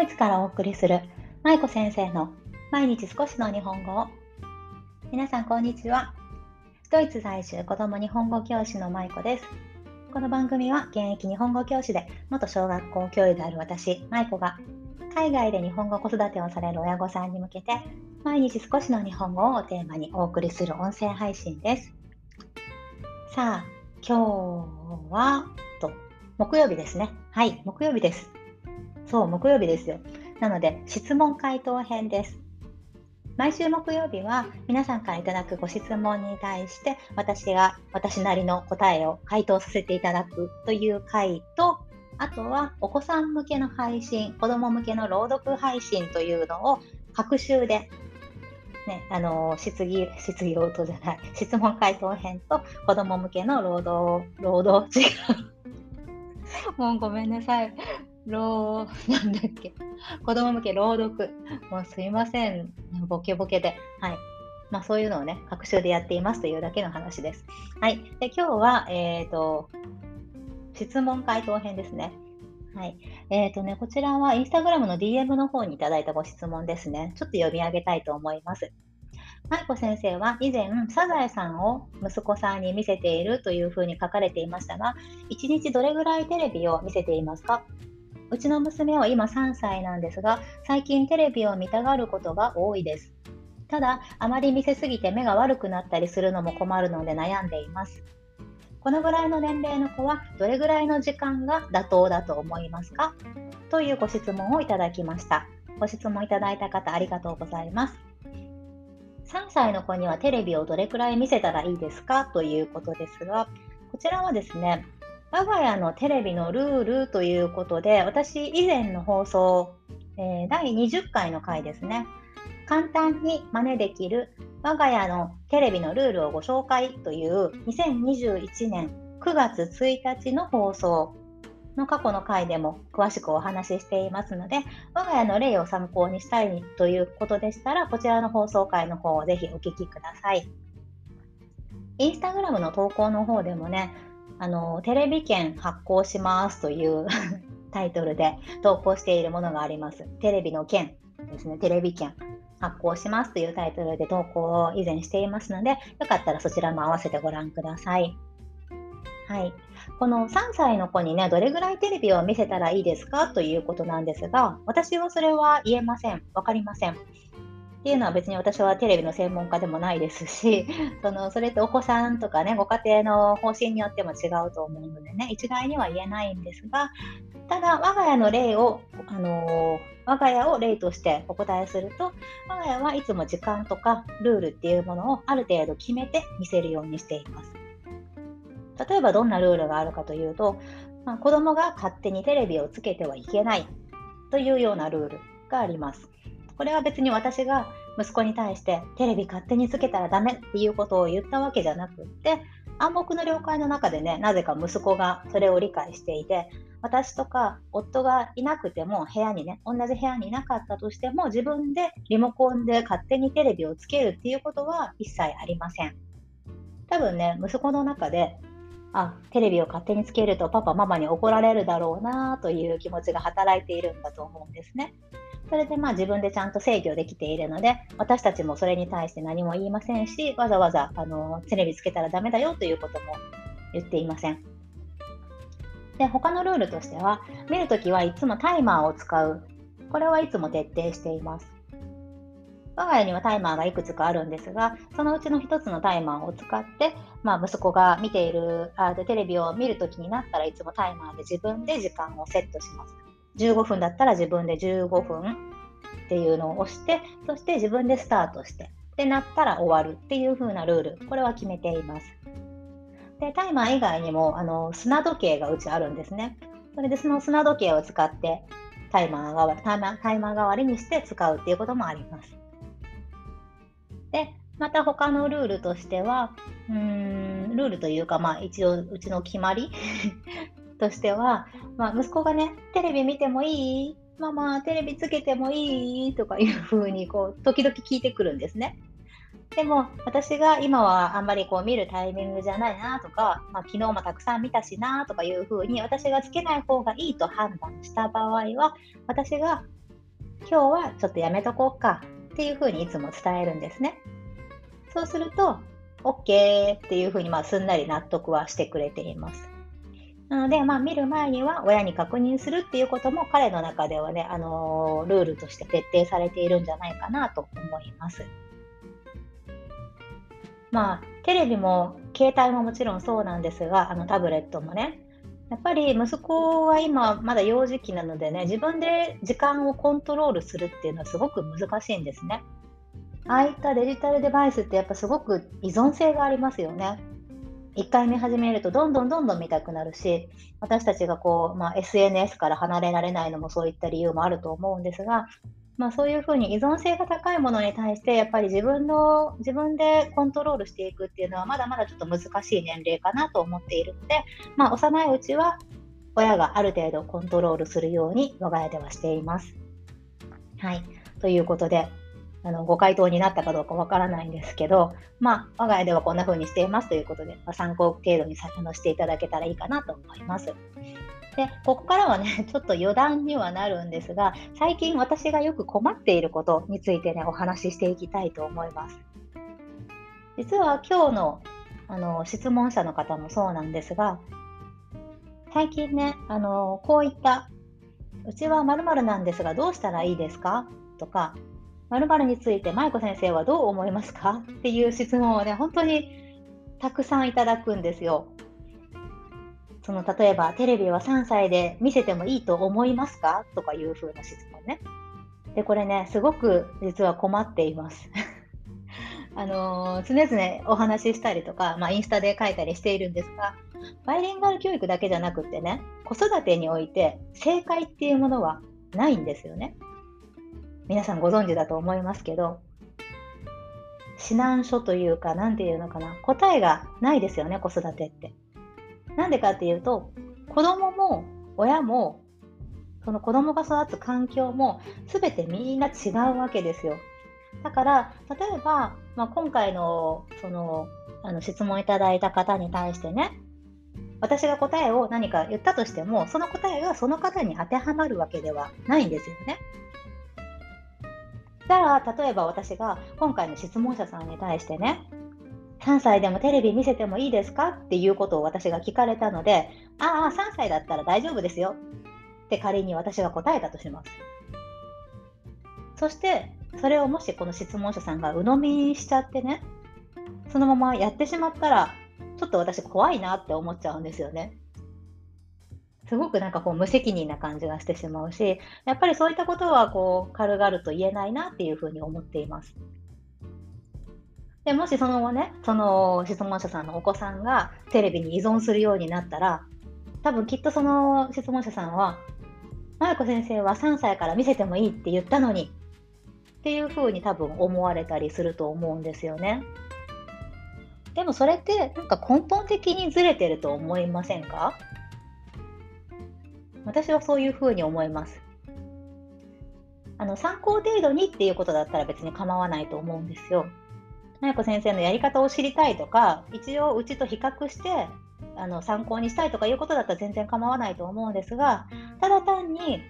ドイツからお送りする舞子先生の毎日少しの日本語を。皆さんこんにちは。ドイツ在住子供日本語教師の舞子です。この番組は現役日本語教師で元小学校教諭である私舞子が海外で日本語子育てをされる親御さんに向けて毎日少しの日本語をテーマにお送りする音声配信です。さあ今日はと木曜日ですね。はい木曜日です。そう、木曜日ですよ。なので、質問回答編です。毎週木曜日は皆さんからいただくご質問に対して私が私なりの答えを回答させていただくという回とあとはお子さん向けの配信子供向けの朗読配信というのを各週で、ね、あの質疑質疑応答じゃない質問回答編と子供向けの労働労働違う もうごめんなさい朗、なんだっけ、子供向け朗読。もうすいません、ボケボケで。はい。まあそういうのをね、学習でやっていますというだけの話です。はい。で、今日は、えっ、ー、と、質問回答編ですね。はい。えっ、ー、とね、こちらはインスタグラムの DM の方にいただいたご質問ですね。ちょっと読み上げたいと思います。舞子先生は以前、サザエさんを息子さんに見せているというふうに書かれていましたが、1日どれぐらいテレビを見せていますか？うちの娘は今3歳なんですが、最近テレビを見たがることが多いです。ただ、あまり見せすぎて目が悪くなったりするのも困るので悩んでいます。このぐらいの年齢の子はどれぐらいの時間が妥当だと思いますか？というご質問をいただきました。ご質問いただいた方ありがとうございます。3歳の子にはテレビをどれくらい見せたらいいですか？ということですが、こちらはですね、我が家のテレビのルールということで、私以前の放送、えー、第20回の回ですね。簡単に真似できる我が家のテレビのルールをご紹介という2021年9月1日の放送の過去の回でも詳しくお話ししていますので、我が家の例を参考にしたいということでしたら、こちらの放送回の方をぜひお聞きください。インスタグラムの投稿の方でもね、あのテレビ券発行しますという タイトルで投稿しているものがあります。テレビの券ですね、テレビ券発行しますというタイトルで投稿を以前していますので、よかったらそちらも合わせてご覧ください。はい、この3歳の子にね、どれぐらいテレビを見せたらいいですかということなんですが、私はそれは言えません。分かりません。っていうのは別に私はテレビの専門家でもないですし、そのそれってお子さんとかね、ご家庭の方針によっても違うと思うのでね、一概には言えないんですが、ただ我が家の例を、あのー、我が家を例としてお答えすると、我が家はいつも時間とかルールっていうものをある程度決めて見せるようにしています。例えばどんなルールがあるかというと、まあ、子供が勝手にテレビをつけてはいけないというようなルールがあります。これは別に私が息子に対してテレビ勝手につけたらダメっていうことを言ったわけじゃなくって暗黙の了解の中でねなぜか息子がそれを理解していて私とか夫がいなくても部屋にね同じ部屋にいなかったとしても自分でリモコンで勝手にテレビをつけるっていうことは一切ありません多分ね息子の中であテレビを勝手につけるとパパママに怒られるだろうなという気持ちが働いているんだと思うんですね。それでまあ自分でちゃんと制御できているので、私たちもそれに対して何も言いませんし、わざわざあのテレビつけたらダメだよということも言っていません。で、他のルールとしては、見るときはいつもタイマーを使う。これはいつも徹底しています。我が家にはタイマーがいくつかあるんですが、そのうちの1つのタイマーを使って、まあ、息子が見ているあテレビを見るときになったらいつもタイマーで自分で時間をセットします。15分だったら自分で15分っていうのを押して、そして自分でスタートして、で、なったら終わるっていう風なルール、これは決めています。で、タイマー以外にも、あの、砂時計がうちあるんですね。それでその砂時計を使ってタイマー代わり、タイマータイマー代わりにして使うっていうこともあります。で、また他のルールとしては、うーん、ルールというか、まあ一応うちの決まりとしては、まあ、息子がね、テレビ見てもいい？ママ、テレビつけてもいい？とかいうふうに、こう、時々聞いてくるんですね。でも、私が今はあんまりこう見るタイミングじゃないなとか、まあ、昨日もたくさん見たしなとかいうふうに、私がつけない方がいいと判断した場合は、私が今日はちょっとやめとこうかっていうふうにいつも伝えるんですね。そうすると、OK っていうふうにまあすんなり納得はしてくれています。なので、まあ、見る前には親に確認するっていうことも彼の中ではね、あの、ルールとして徹底されているんじゃないかなと思います。まあ、テレビも携帯ももちろんそうなんですが、あのタブレットもね、やっぱり息子は今まだ幼児期なのでね、自分で時間をコントロールするっていうのはすごく難しいんですね。ああいったデジタルデバイスってやっぱすごく依存性がありますよね。1回目始めるとどんどんどんどん見たくなるし私たちがこう、まあ、SNS から離れられないのもそういった理由もあると思うんですが、まあ、そういうふうに依存性が高いものに対してやっぱり自分の自分でコントロールしていくっていうのはまだまだちょっと難しい年齢かなと思っているので、まあ、幼いうちは親がある程度コントロールするように我が家ではしています。はい。ということで、あのご回答になったかどうかわからないんですけど、まあ、我が家ではこんな風にしていますということで、まあ、参考程度にあのしていただけたらいいかなと思います。で、ここからはね、ちょっと余談にはなるんですが、最近私がよく困っていることについてね、お話ししていきたいと思います。実は今日のあの質問者の方もそうなんですが、最近ね、あのこういった、うちは〇〇なんですが、どうしたらいいですか？とか、〇〇について舞子先生はどう思いますか？っていう質問をね、本当にたくさんいただくんですよ。その例えば、テレビは3歳で見せてもいいと思いますか？とかいう風な質問ね。で、これね、すごく実は困っています。あの、常々お話ししたりとか、まあ、インスタで書いたりしているんですが、バイリンガル教育だけじゃなくってね、子育てにおいて正解っていうものはないんですよね。皆さんご存知だと思いますけど、指南書というか、何て言うのかな、答えがないですよね、子育てって。なんでかっていうと、子供も親も、その子供が育つ環境も全てみんな違うわけですよ。だから、例えば、まあ、今回のそのあの質問いただいた方に対してね、私が答えを何か言ったとしても、その答えがその方に当てはまるわけではないんですよね。じゃあ、例えば私が今回の質問者さんに対してね、3歳でもテレビ見せてもいいですか？っていうことを私が聞かれたので、ああ、3歳だったら大丈夫ですよって仮に私が答えたとします。そして、それをもしこの質問者さんが鵜呑みにしちゃってね、そのままやってしまったら、ちょっと私怖いなって思っちゃうんですよね。すごくなんかこう無責任な感じがしてしまうし、やっぱりそういったことはこう軽々と言えないなっていうふうに思っています。でもしその後ね、その質問者さんのお子さんがテレビに依存するようになったら、多分きっとその質問者さんは、麻子先生は3歳から見せてもいいって言ったのにっていうふうに多分思われたりすると思うんですよね。でもそれってなんか根本的にずれてると思いませんか？私はそういうふうに思います。あの参考程度にっていうことだったら別に構わないと思うんですよ。な子先生のやり方を知りたいとか、一応うちと比較してあの参考にしたいとかいうことだったら全然構わないと思うんですが、ただ単に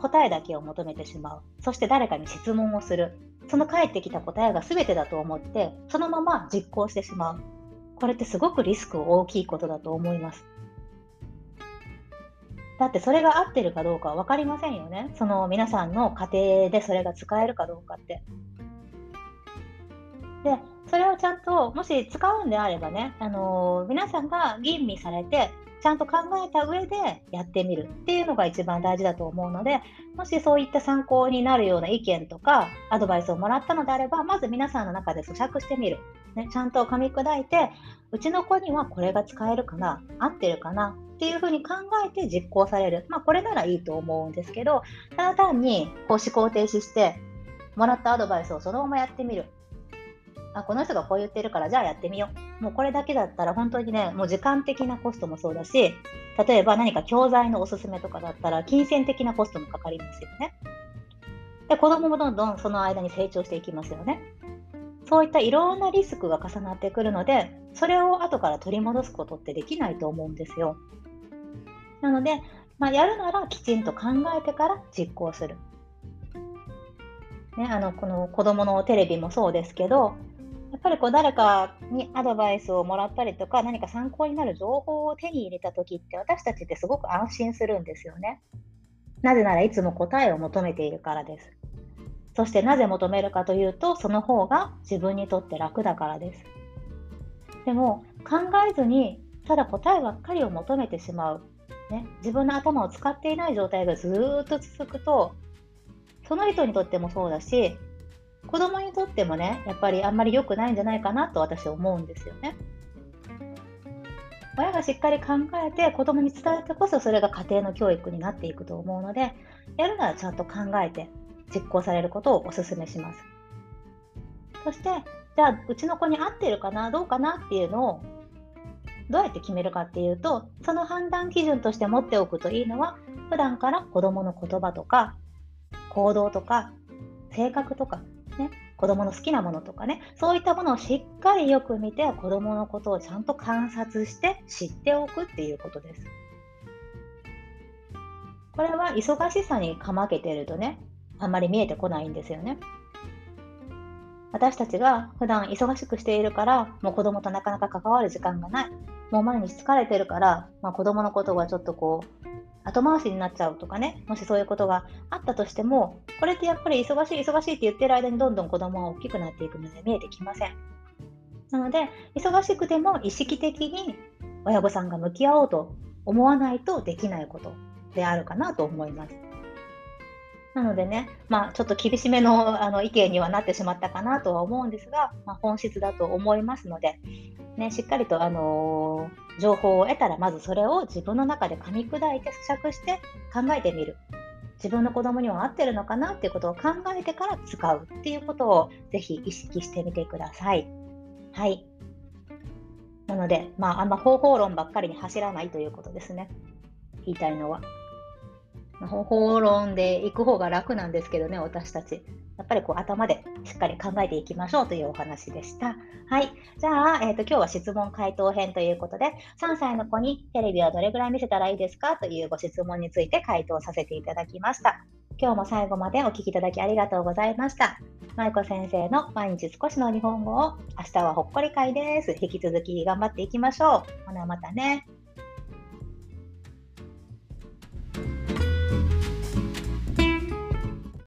答えだけを求めてしまう。そして誰かに質問をする。その返ってきた答えが全てだと思って、そのまま実行してしまう。これってすごくリスク大きいことだと思います。だってそれが合ってるかどうかは分かりませんよね。その皆さんの家庭でそれが使えるかどうかって。で、それをちゃんと、もし使うんであればね、あのー、皆さんが吟味されて、ちゃんと考えた上でやってみるっていうのが一番大事だと思うので、もしそういった参考になるような意見とかアドバイスをもらったのであれば、まず皆さんの中で咀嚼してみる。ね、ちゃんと噛み砕いて、うちの子にはこれが使えるかな合ってるかなっていうふうに考えて実行される。まあ、これならいいと思うんですけど、ただ単にこう思考停止して、もらったアドバイスをそのままやってみる。あ、この人がこう言ってるからじゃあやってみよう。もうこれだけだったら本当にね、もう時間的なコストもそうだし、例えば何か教材のおすすめとかだったら金銭的なコストもかかりますよね。で、子供もどんどんその間に成長していきますよね。そういったいろんなリスクが重なってくるので、それを後から取り戻すことってできないと思うんですよ。なので、まあ、やるならきちんと考えてから実行する。ね、あのこの子どものテレビもそうですけどやっぱりこう誰かにアドバイスをもらったりとか何か参考になる情報を手に入れた時って私たちってすごく安心するんですよね。なぜならいつも答えを求めているからです。そしてなぜ求めるかというとその方が自分にとって楽だからです。でも考えずにただ答えばっかりを求めてしまう、ね、自分の頭を使っていない状態がずっと続くとその人にとってもそうだし子供にとってもねやっぱりあんまり良くないんじゃないかなと私は思うんですよね。親がしっかり考えて子供に伝えてこそそれが家庭の教育になっていくと思うのでやるならちゃんと考えて実行されることをお勧めします。そしてじゃあうちの子に合ってるかなどうかなっていうのをどうやって決めるかっていうとその判断基準として持っておくといいのは普段から子どもの言葉とか行動とか性格とか、ね、子どもの好きなものとかねそういったものをしっかりよく見て子どものことをちゃんと観察して知っておくっていうことです。これは忙しさにかまけてるとねあんまり見えてこないんですよね。私たちが普段忙しくしているから、もう子供となかなか関わる時間がない。もう毎日疲れてるから、まあ、子供のことがちょっとこう、後回しになっちゃうとかね、もしそういうことがあったとしても、これってやっぱり忙しい、忙しいって言ってる間にどんどん子供は大きくなっていくので見えてきません。なので、忙しくても意識的に親御さんが向き合おうと思わないとできないことであるかなと思います。なのでね、まあ、ちょっと厳しめのあの意見にはなってしまったかなとは思うんですが、まあ、本質だと思いますので、ね、しっかりと、あのー、情報を得たら、まずそれを自分の中で噛み砕いて咀嚼して考えてみる。自分の子供には合ってるのかなっていうことを考えてから使うっていうことをぜひ意識してみてください。はい。なので、まあ、あんま方法論ばっかりに走らないということですね。言いたいのは。方法論で行く方が楽なんですけどね、私たち。やっぱりこう頭でしっかり考えていきましょうというお話でした。はい。じゃあ、えーと、今日は質問回答編ということで、3歳の子にテレビはどれぐらい見せたらいいですか？というご質問について回答させていただきました。今日も最後までお聞きいただきありがとうございました。舞子先生の毎日少しの日本語を明日はほっこり会です。引き続き頑張っていきましょう。ほなまたね。